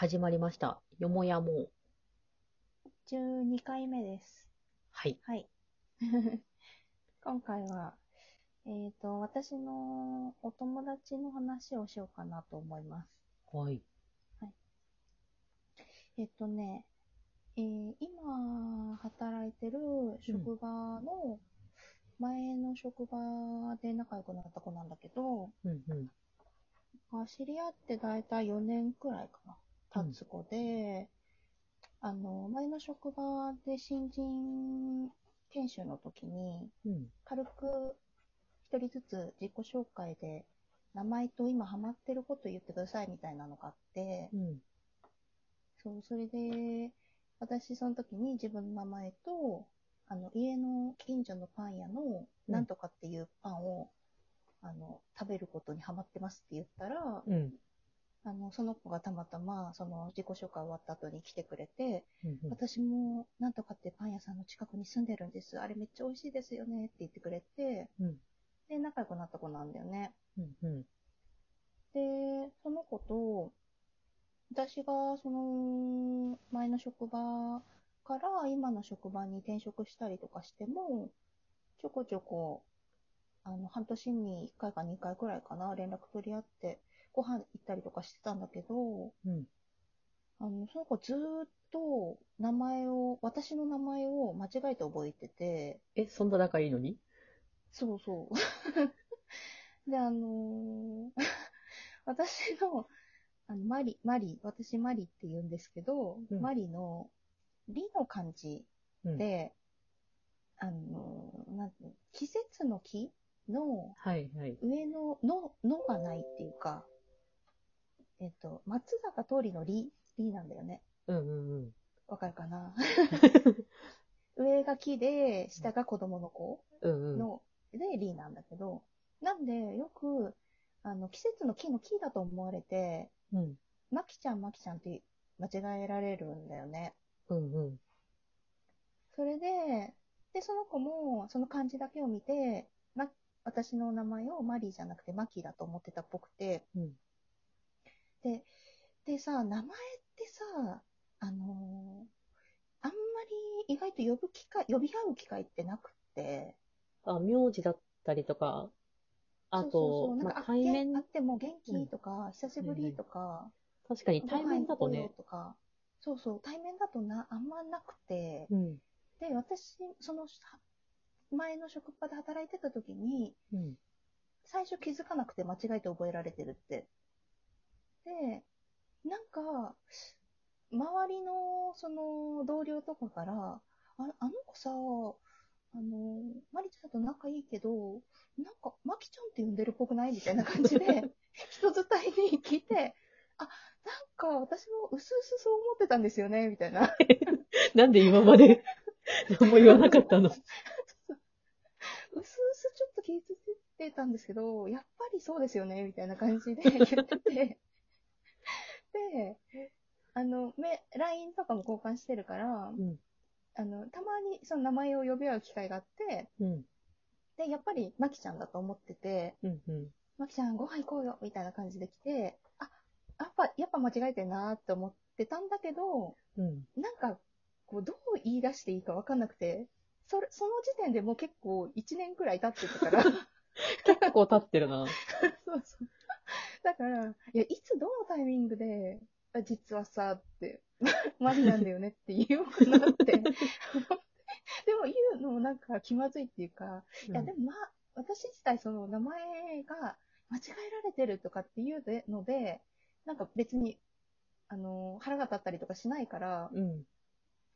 始まりました。よもやも。12回目です。はい。はい。今回は、えっ、と、私のお友達の話をしようかなと思います。はい。えっ、とね、えー今働いてる職場の、前の職場で仲良くなった子なんだけど、うんうん。まあ知り合ってだいたい4年くらいかな、経つ子で、あの、前の職場で新人研修の時に、うん。軽く一人ずつ自己紹介で、名前と今ハマってること言ってくださいみたいなのがあってう、ん。そう、それで、私その時に自分の名前と、あの、家の近所のパン屋のうんなんとかっていうパンを、あの、食べることにハマってますって言ったら、うん。あの、その子がたまたま、その自己紹介終わった後に来てくれて、うんうん。私もなんとかってパン屋さんの近くに住んでるんです。あれめっちゃ美味しいですよねって言ってくれて、うんで、仲良くなった子なんだよね。うんうん。で、その子と、私がその前の職場から今の職場に転職したりとかしても、ちょこちょこ、あの、半年に1回か2回くらいかな、連絡取り合って、ご飯行ったりとかしてたんだけど、うん。あの、その子ずーっと名前を、私の名前を間違えて覚えてて、え、そんな仲いいのに？そうそう。で、あのー 私の、あの、マリ、マリ、私マリって言うんですけど、うんマリの、リの漢字うん。で、あのーなん季節の木のはいはい。上の、の、のがないっていうか、えっと、松坂通りのリ、リなんだよね。うんうんうん。わかるかな？上が木で、下が子供の子。の、で、リーなんだけど、なんで、よく、あの、季節の木の木だと思われて、うん。マキちゃん、マキちゃんって間違えられるんだよね。うんうん。それで、で、その子も、その漢字だけを見て、ま、私の名前をマリーじゃなくてマキだと思ってたっぽくて、うんで、でさ、名前ってさ、あのーあんまり意外と呼ぶ機会、呼び合う機会ってなくって、あ、名字だったりとか、あそうそうそと、うなんまあ、か対面？あ、っても元気とか、久しぶりとか、確かに対面だとね。とか、そうそう、対面だとな、あんまなくて、うん。で、私、その、は前の職場で働いてた時に、うん。最初気づかなくて間違えて覚えられてるって。か、周りの、その、同僚とかから、ああの子さ、あの、マリちゃんと仲いいけど、なんか、マキちゃんって呼んでるっぽくない？みたいな感じで、人伝いに聞いて、あ、なんか私も薄々そう思ってたんですよね、みたいな。なんで今まで 何も言わなかったの？薄々ちょっと気づいてたんですけど、やっぱりそうですよね、みたいな感じで言ってて。で、あの、め、LINE とかも交換してるから、うん。あの、たまにその名前を呼び合う機会があって、うん。で、やっぱりマキちゃんだと思ってて、うんうん。マキちゃんご飯行こうよ、みたいな感じで来て、あ、やっぱ、やっぱ間違えてんなって思ってたんだけど、うん。なんか、こう、どう言い出していいかわかんなくて、それ、その時点でもう結構1年くらい経ってたから、結構経ってるな。そうそう。だから、いや、いつどのタイミングで、あ実はさ、って、マリなんだよねって言おうかなって。でも言うのもなんか気まずいっていうか、いや、でもまあ、私自体その名前が間違えられてるとかっていうので、なんか別に、あの、腹が立ったりとかしないから、うん。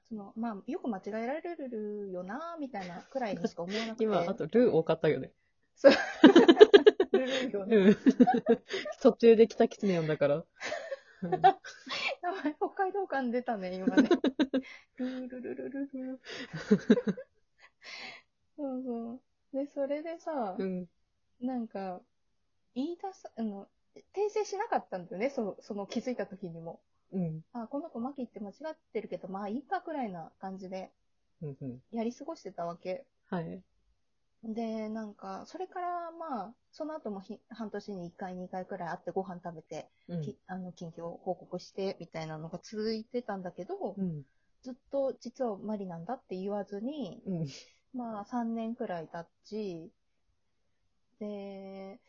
その、まあ、よく間違えられるよな、みたいなくらいにしか思わなくて。今、あと、ルー多かったよね。そう。よねうん。途中で来たキツネ呼んだから。うん北海道感出たね、今ね。ルールルルルル。そうそう。で、それでさ、うん。なんか、言い出さ、あの、訂正しなかったんだよね、そその気づいた時にも。うん。あ、この子マキって間違ってるけど、まあいいかくらいな感じでうん。うん。やり過ごしてたわけ。はい。で、なんか、それからまあ、その後もひ半年に1回、2回くらい会ってご飯食べて、うん。きあの近況報告してみたいなのが続いてたんだけど、うん。ずっと実はマリなんだって言わずに、うん。まあ3年くらい経ち、で、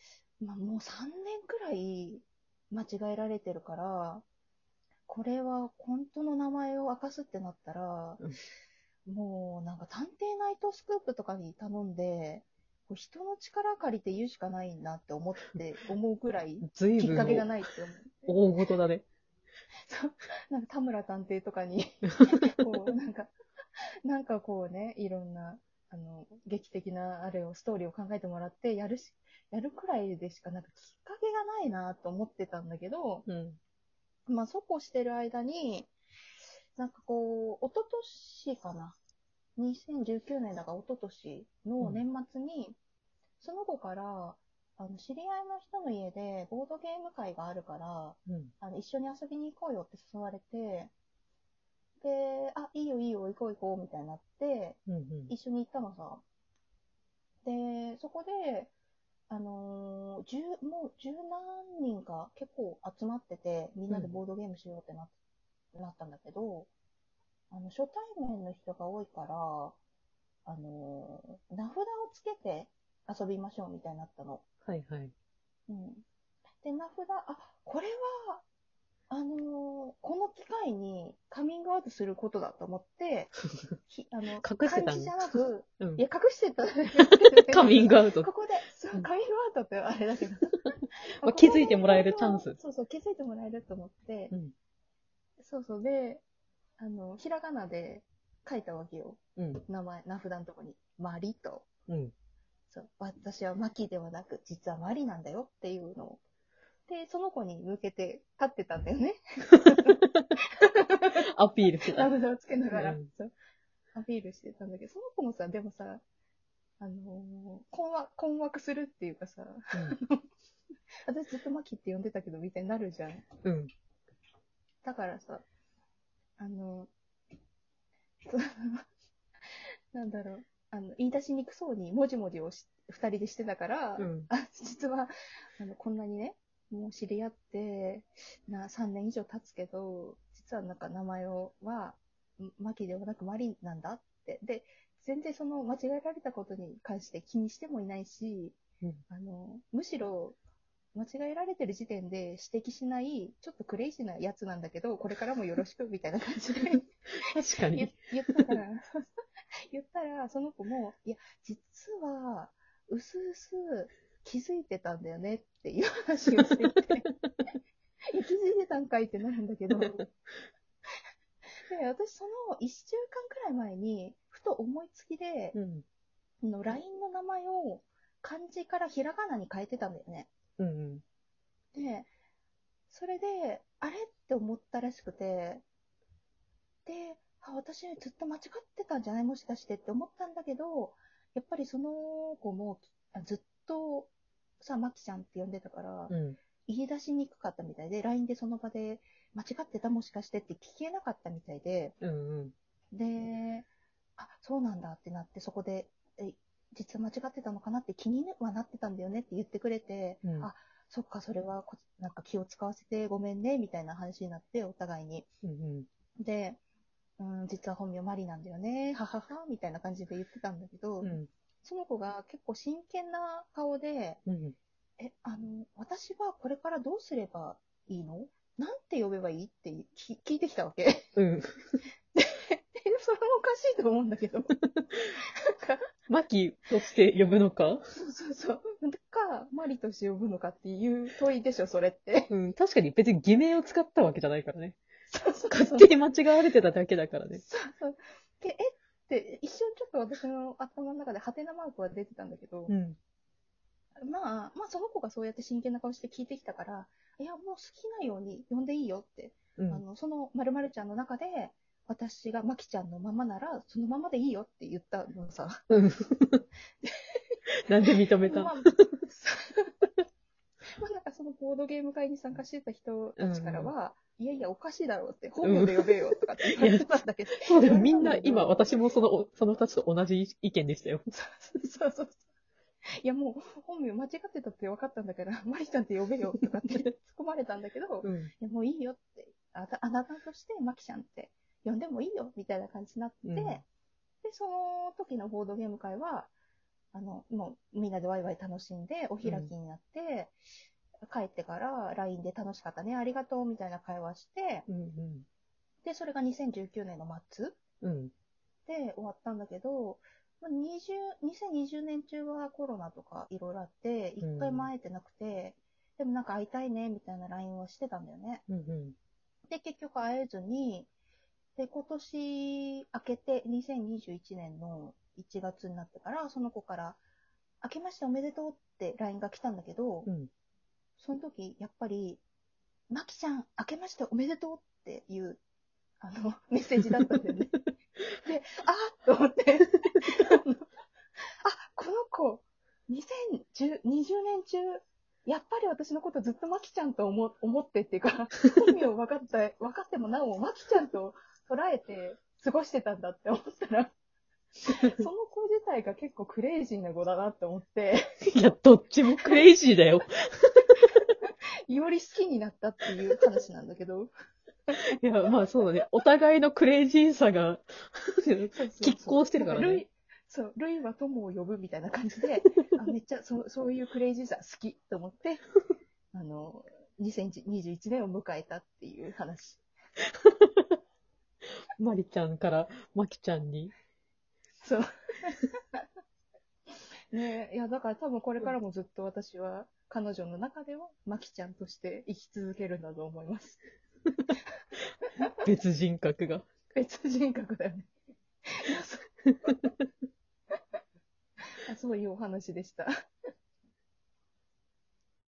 まあもう3年くらい間違えられてるから、これは本当の名前を明かすってなったら、もうなんか探偵ナイトスクープとかに頼んで、こう人の力借りて言うしかないなって思って、思うくらいきっかけがないって思う。大事だね。そうなんか田村探偵とかに、こう、なんか、なんかこうね、いろんな、あの、劇的なあれを、ストーリーを考えてもらって、やるし、やるくらいでしか、なんかきっかけがないなと思ってたんだけど、うん。まあ、そうこうしてる間に、なんかこう、一昨年かな？2019年だから一昨年の年末に、その子から、あの、知り合いの人の家でボードゲーム会があるから、うん。あの、一緒に遊びに行こうよって誘われて、で、あ、いいよいいよ、行こう行こう、みたいになって、うん。うん。一緒に行ったのさ。で、そこで、あのー、十、もう十何人か結構集まってて、みんなでボードゲームしようってな,、なったんだけど、あの、初対面の人が多いから、あのー、名札をつけて遊びましょうみたいになったの。はいはい。うん。で、名札、あ、これは、あのーこの機会にカミングアウトすることだと思って、ひあの、隠してたじゃなく、うんいや、隠してた。カミングアウト。ここで、そうカミングアウトってあれだけど。まあ気づいてもらえるチャンスそうそう、気づいてもらえると思って、うん。そうそう、で、あの、ひらがなで書いたわけよ。うん。名前、名札のとこに。マリと。うん。そう、私はマキではなく、実はマリなんだよっていうのを。で、その子に向けて立ってたんだよね。アピールしてた。名札をつけながら、うんそうアピールしてたんだけど、その子もさ、でもさ、あのー困惑、困惑するっていうかさ、私ずっとマキって呼んでたけど、みたいになるじゃん。うん。うん。だからさ、あの、そ うなんだろう、あの、言い出しにくそうに、もじもじをし二人でしてたから、うん。あ実は、あの、こんなにね、もう知り合って、な、3年以上経つけど、実はなんか名前をは、んマキではなくマリなんだって。で、全然その間違えられたことに関して気にしてもいないし、うんあの、むしろ、間違えられてる時点で指摘しない、ちょっとクレイジーなやつなんだけど、これからもよろしく、みたいな感じで 確か言に。言ったから、言ったら、その子も、いや、実は、うすうす気づいてたんだよねっていう話をして いて、気づいてたんかいってなるんだけど、で、私その1週間くらい前に、ふと思いつきで、うん。あの LINE の名前を漢字からひらがなに変えてたんだよね。うん。で、それで、あれって思ったらしくて、で、あ、私ずっと間違ってたんじゃないもしかしてって思ったんだけど、やっぱりその子もあずっとさ、マキちゃんって呼んでたから、うん。言い出しにくかったみたいで、LINE でその場で間違ってたもしかしてって聞けなかったみたいで、うん。うん。で、あ、そうなんだってなって、そこで、え、実は間違ってたのかなって気にはなってたんだよねって言ってくれて、うんあ、そっか、それはこ、なんか気を使わせてごめんね、みたいな話になって、お互いに。うん。で、うん、実は本名マリなんだよね、ははは、みたいな感じで言ってたんだけど、うん。その子が結構真剣な顔で、うん。え、あの、私はこれからどうすればいいの？なんて呼べばいい？って聞聞いてきたわけ。うん。え、それもおかしいと思うんだけど。なんか、マキとして呼ぶのか？そうそうそう。か、マリとして呼ぶのかっていう問いでしょ、それって。うん。確かに別に偽名を使ったわけじゃないからね。そうそう勝手に間違われてただけだからね。そうそう。で、えって、一瞬ちょっと私の頭の中でハテナマークは出てたんだけど、うん。まあ、まあその子がそうやって真剣な顔して聞いてきたから、いや、もう好きなように呼んでいいよって、うん。あの、その〇〇ちゃんの中で、私がマキちゃんのままなら、そのままでいいよって言ったのさ。うん。なんで認めた？まあ、まあなんかそのボードゲーム会に参加してた人たちからは、いやいや、おかしいだろうって、本名で呼べよとかって言われてたんだけど、そうだよ。みんな、今、私もその、その二つと同じ意見でしたよ。そうそうそう。いやもう本名間違ってたって分かったんだから、マリちゃんって呼べよとかって突っ込まれたんだけど、うん。いやもういいよって、あたあなたとしてマキちゃんって呼んでもいいよみたいな感じになって、うんで、その時のボードゲーム会は、あの、もうみんなでワイワイ楽しんで、お開きになって、帰ってから LINE で楽しかったね、ありがとうみたいな会話して、うん。で、それが2019年の末うん。で終わったんだけど、まあ20 2020年中はコロナとかいろいろあって、一回も会えてなくて、でもなんか会いたいねみたいな LINE をしてたんだよね。うん。うん。で、結局会えずに、で、今年明けて、2021年の1月になってから、その子から、明けましておめでとうって LINE が来たんだけど、うん。その時、やっぱり、まきちゃん、明けましておめでとうっていう、あの、メッセージだったんだよね。で、あーっと思って、あ のあ、この子、2020年中、やっぱり私のことずっとまきちゃんと思思ってっていうか、本名分かった、分かってもなお、まきちゃんと捉えて過ごしてたんだって思ったら、その子自体が結構クレイジーな子だなって思って、いや、どっちもクレイジーだよ。より好きになったっていう話なんだけど。いや、まあそうだね。お互いのクレイジーさが、拮抗してるからねルイそう、ルイは友を呼ぶみたいな感じで、あめっちゃそうそういうクレイジーさ好きと思って、あの、2021年を迎えたっていう話。マリちゃんからマキちゃんに。そう。ねえ、いや、だから多分これからもずっと私は彼女の中ではマキちゃんとして生き続けるんだと思います。別人格が。別人格だよね。そう いうお話でした。